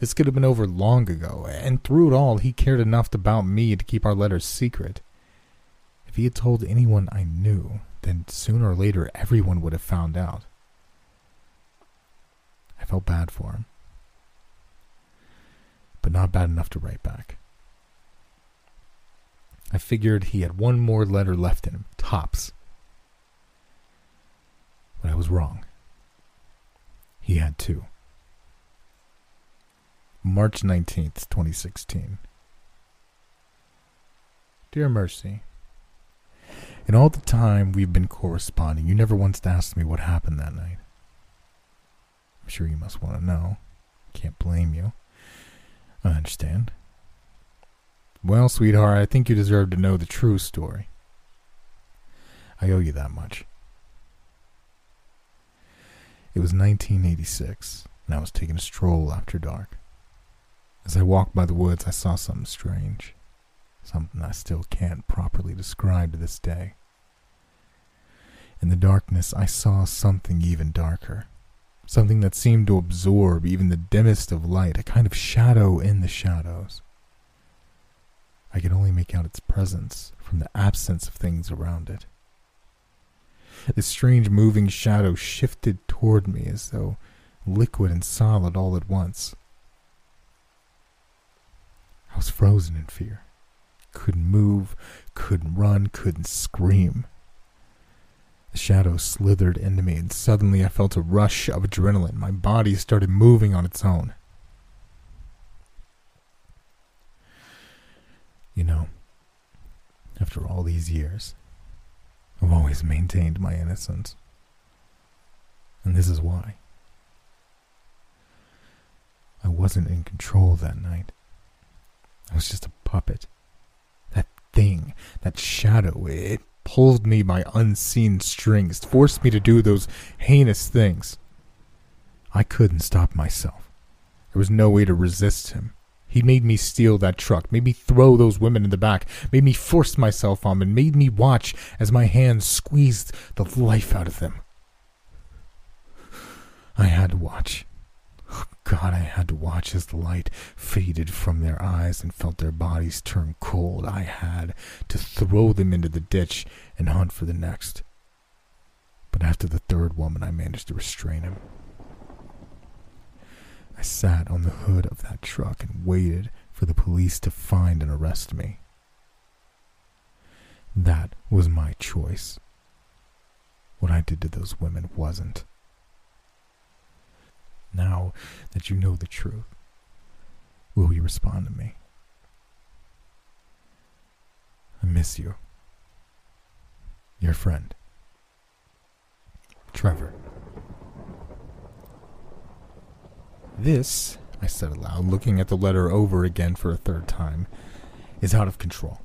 This could have been over long ago, and through it all, he cared enough about me to keep our letters secret. If he had told anyone I knew, then sooner or later everyone would have found out. I felt bad for him but not bad enough to write back. I figured he had one more letter left in him, tops. But I was wrong. He had two. March 19th, 2016. Dear Mercy, in all the time we've been corresponding, you never once asked me what happened that night. I'm sure you must want to know. Can't blame you. I understand. Well, sweetheart, I think you deserve to know the true story. I owe you that much. It was 1986, and I was taking a stroll after dark. As I walked by the woods, I saw something strange, something I still can't properly describe to this day. In the darkness, I saw something even darker. Something that seemed to absorb even the dimmest of light, a kind of shadow in the shadows. I could only make out its presence from the absence of things around it. This strange moving shadow shifted toward me as though liquid and solid all at once. I was frozen in fear. Couldn't move, couldn't run, couldn't scream. The shadow slithered into me, and suddenly I felt a rush of adrenaline. My body started moving on its own. You know, after all these years, I've always maintained my innocence. And this is why. I wasn't in control that night. I was just a puppet. That thing, that shadow, it pulled me by unseen strings, forced me to do those heinous things. I couldn't stop myself. There was no way to resist him. He made me steal that truck, made me throw those women in the back, made me force myself on them, made me watch as my hands squeezed the life out of them. I had to watch. Oh, God, I had to watch as the light faded from their eyes and felt their bodies turn cold. I had to throw them into the ditch and hunt for the next. But after the third woman, I managed to restrain him. I sat on the hood of that truck and waited for the police to find and arrest me. That was my choice. What I did to those women wasn't now that you know the truth? Will you respond to me? I miss you. Your friend, Trevor. This, I said aloud, looking at the letter over again for a third time, is out of control.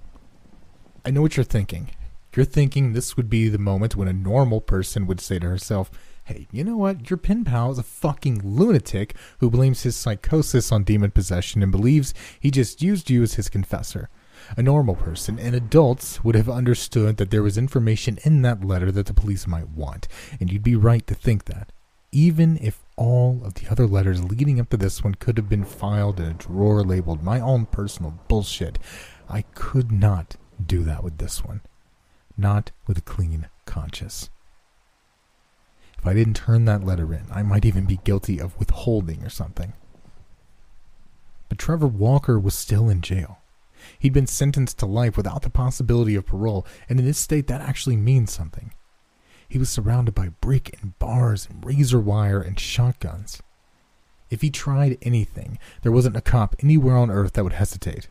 I know what you're thinking. You're thinking this would be the moment when a normal person would say to herself, hey, you know what? Your pen pal is a fucking lunatic who blames his psychosis on demon possession and believes he just used you as his confessor. A normal person and adults would have understood that there was information in that letter that the police might want, and you'd be right to think that. Even if all of the other letters leading up to this one could have been filed in a drawer labeled my own personal bullshit, I could not do that with this one. Not with a clean conscience. If I didn't turn that letter in, I might even be guilty of withholding or something. But Trevor Walker was still in jail. He'd been sentenced to life without the possibility of parole, and in this state, that actually means something. He was surrounded by brick and bars and razor wire and shotguns. If he tried anything, there wasn't a cop anywhere on earth that would hesitate.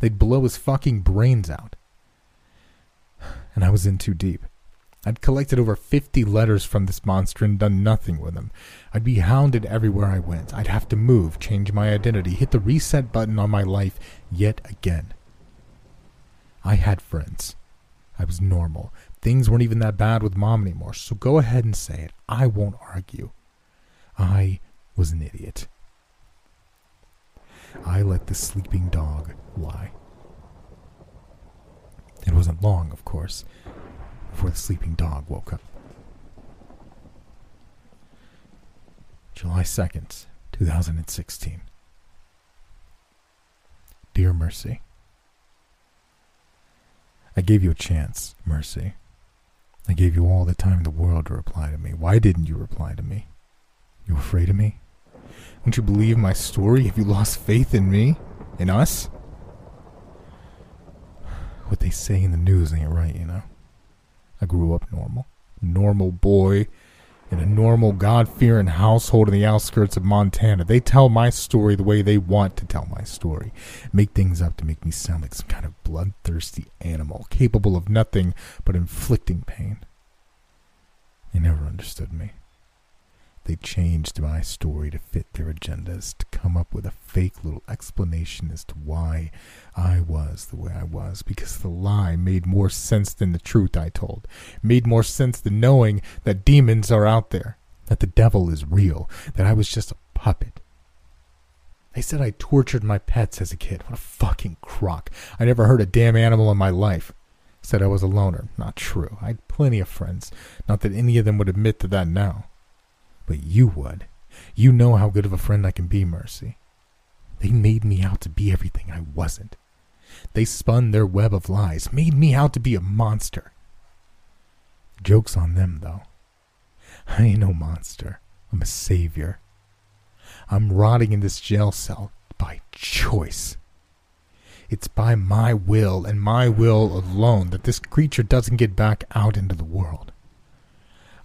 They'd blow his fucking brains out. And I was in too deep. I'd collected over 50 letters from this monster and done nothing with them. I'd be hounded everywhere I went. I'd have to move, change my identity, hit the reset button on my life yet again. I had friends. I was normal. Things weren't even that bad with mom anymore, so go ahead and say it. I won't argue. I was an idiot. I let the sleeping dog lie. It wasn't long, of course before the sleeping dog woke up. July 2nd, 2016. Dear Mercy, I gave you a chance, Mercy. I gave you all the time in the world to reply to me. Why didn't you reply to me? You afraid of me? Won't you believe my story? Have you lost faith in me? In us? What they say in the news ain't right, you know? I grew up normal. Normal boy in a normal, God fearing household in the outskirts of Montana. They tell my story the way they want to tell my story. Make things up to make me sound like some kind of bloodthirsty animal, capable of nothing but inflicting pain. They never understood me. They changed my story to fit their agendas, to come up with a fake little explanation as to why I was the way I was, because the lie made more sense than the truth I told, made more sense than knowing that demons are out there, that the devil is real, that I was just a puppet. They said I tortured my pets as a kid. What a fucking crock. I never hurt a damn animal in my life. said I was a loner. Not true. I had plenty of friends. Not that any of them would admit to that now. But you would. You know how good of a friend I can be, Mercy. They made me out to be everything I wasn't. They spun their web of lies, made me out to be a monster. Joke's on them, though. I ain't no monster. I'm a savior. I'm rotting in this jail cell by choice. It's by my will and my will alone that this creature doesn't get back out into the world.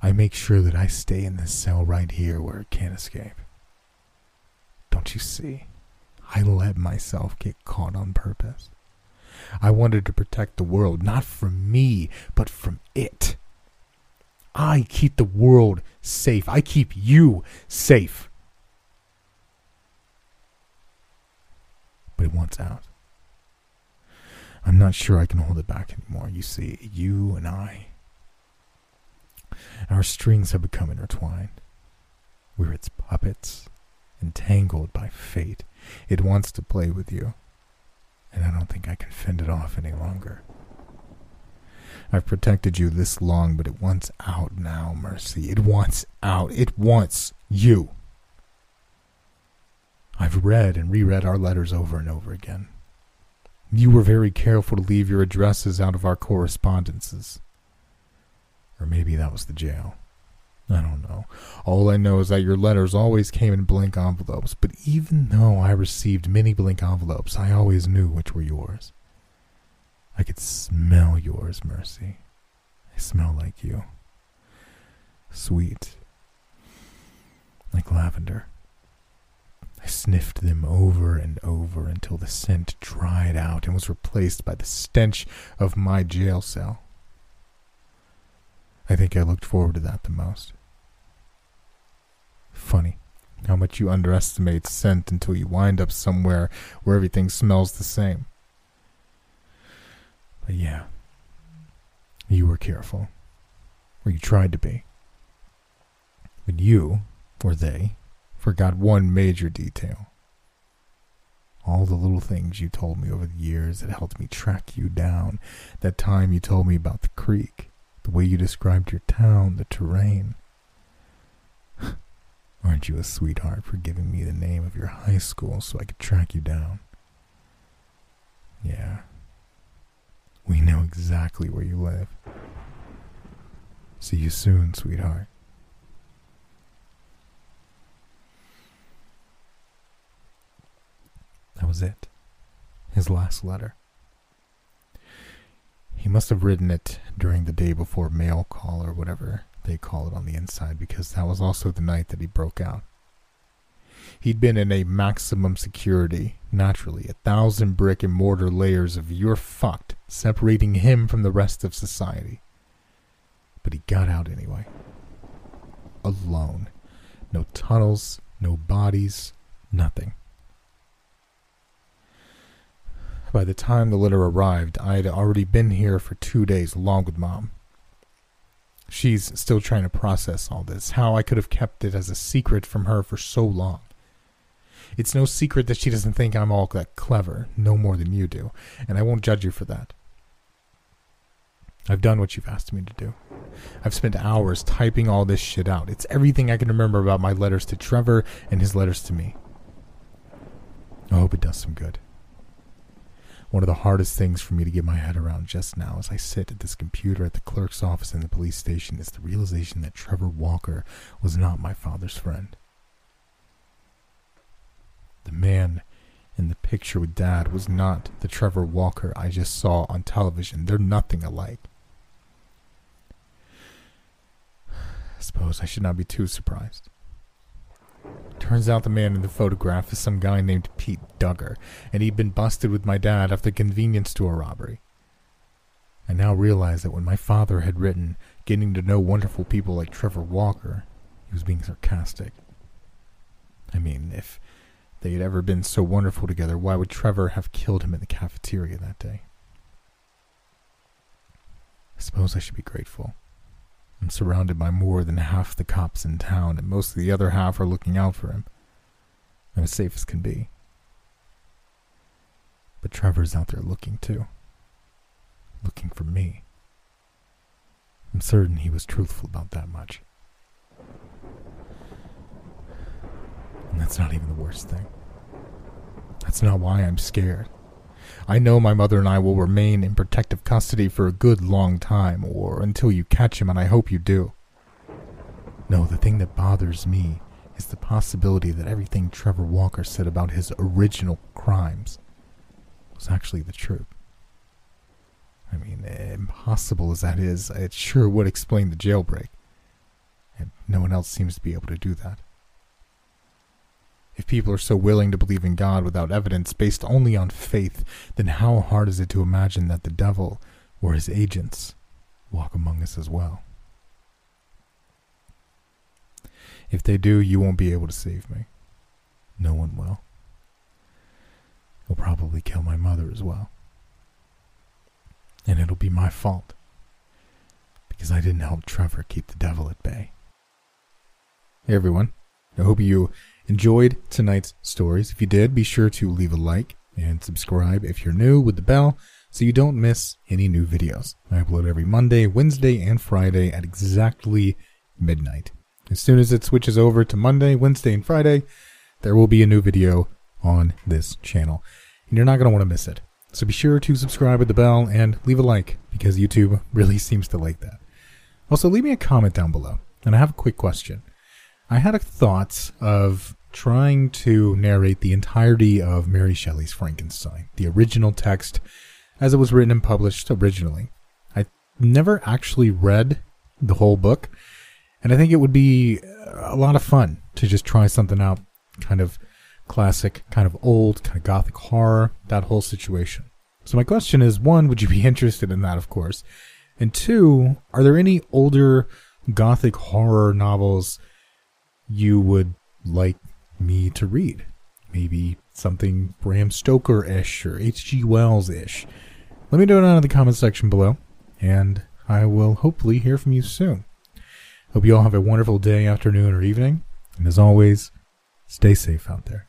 I make sure that I stay in this cell right here where it can't escape. Don't you see? I let myself get caught on purpose. I wanted to protect the world, not from me, but from it. I keep the world safe. I keep you safe. But it wants out. I'm not sure I can hold it back anymore. You see, you and I, our strings have become intertwined. We're its puppets, entangled by fate. It wants to play with you, and I don't think I can fend it off any longer. I've protected you this long, but it wants out now, Mercy. It wants out. It wants you. I've read and reread our letters over and over again. You were very careful to leave your addresses out of our correspondences. Or maybe that was the jail. I don't know. All I know is that your letters always came in blank envelopes, but even though I received many blank envelopes, I always knew which were yours. I could smell yours, Mercy. I smell like you. Sweet. Like lavender. I sniffed them over and over until the scent dried out and was replaced by the stench of my jail cell. I think I looked forward to that the most. Funny how much you underestimate scent until you wind up somewhere where everything smells the same. But yeah, you were careful. Or you tried to be. But you, or they, forgot one major detail. All the little things you told me over the years that helped me track you down. That time you told me about the creek, the way you described your town, the terrain. [laughs] Aren't you a sweetheart for giving me the name of your high school so I could track you down? Yeah. We know exactly where you live. See you soon, sweetheart. That was it. His last letter. He must have written it during the day before mail call or whatever they call it on the inside because that was also the night that he broke out. He'd been in a maximum security, naturally, a thousand brick and mortar layers of you're fucked, separating him from the rest of society. But he got out anyway. Alone. No tunnels, no bodies, nothing. By the time the letter arrived, I had already been here for two days along with Mom. She's still trying to process all this, how I could have kept it as a secret from her for so long. It's no secret that she doesn't think I'm all that clever, no more than you do, and I won't judge you for that. I've done what you've asked me to do. I've spent hours typing all this shit out. It's everything I can remember about my letters to Trevor and his letters to me. I hope it does some good. One of the hardest things for me to get my head around just now as I sit at this computer at the clerk's office in the police station is the realization that Trevor Walker was not my father's friend. The man in the picture with Dad was not the Trevor Walker I just saw on television. They're nothing alike. I suppose I should not be too surprised. Turns out the man in the photograph is some guy named Pete Duggar, and he'd been busted with my dad after convenience store robbery. I now realize that when my father had written, getting to know wonderful people like Trevor Walker, he was being sarcastic. I mean, if they had ever been so wonderful together, why would Trevor have killed him in the cafeteria that day? I suppose I should be grateful. I'm surrounded by more than half the cops in town, and most of the other half are looking out for him. I'm as safe as can be. But Trevor's out there looking too. looking for me. I'm certain he was truthful about that much. And that's not even the worst thing. That's not why I'm scared. I know my mother and I will remain in protective custody for a good long time, or until you catch him, and I hope you do. No, the thing that bothers me is the possibility that everything Trevor Walker said about his original crimes was actually the truth. I mean, impossible as that is, it sure would explain the jailbreak. And no one else seems to be able to do that. If people are so willing to believe in God without evidence based only on faith, then how hard is it to imagine that the devil or his agents walk among us as well? If they do, you won't be able to save me. No one will. They'll probably kill my mother as well. And it'll be my fault. Because I didn't help Trevor keep the devil at bay. Hey everyone. I hope you enjoyed tonight's stories. If you did, be sure to leave a like and subscribe if you're new with the bell so you don't miss any new videos. I upload every Monday, Wednesday, and Friday at exactly midnight. As soon as it switches over to Monday, Wednesday, and Friday, there will be a new video on this channel. And you're not going to want to miss it. So be sure to subscribe with the bell and leave a like because YouTube [laughs] really seems to like that. Also, leave me a comment down below. And I have a quick question. I had a thought of trying to narrate the entirety of Mary Shelley's Frankenstein, the original text as it was written and published originally. I never actually read the whole book, and I think it would be a lot of fun to just try something out, kind of classic, kind of old, kind of gothic horror, that whole situation. So my question is, one, would you be [laughs] interested in that, of course? And two, are there any older gothic horror novels you would like me to read. Maybe something Bram Stoker ish or H.G. Wells ish. Let me know down in the comments section below, and I will hopefully hear from you soon. Hope you all have a wonderful day, afternoon, or evening, and as always, stay safe out there.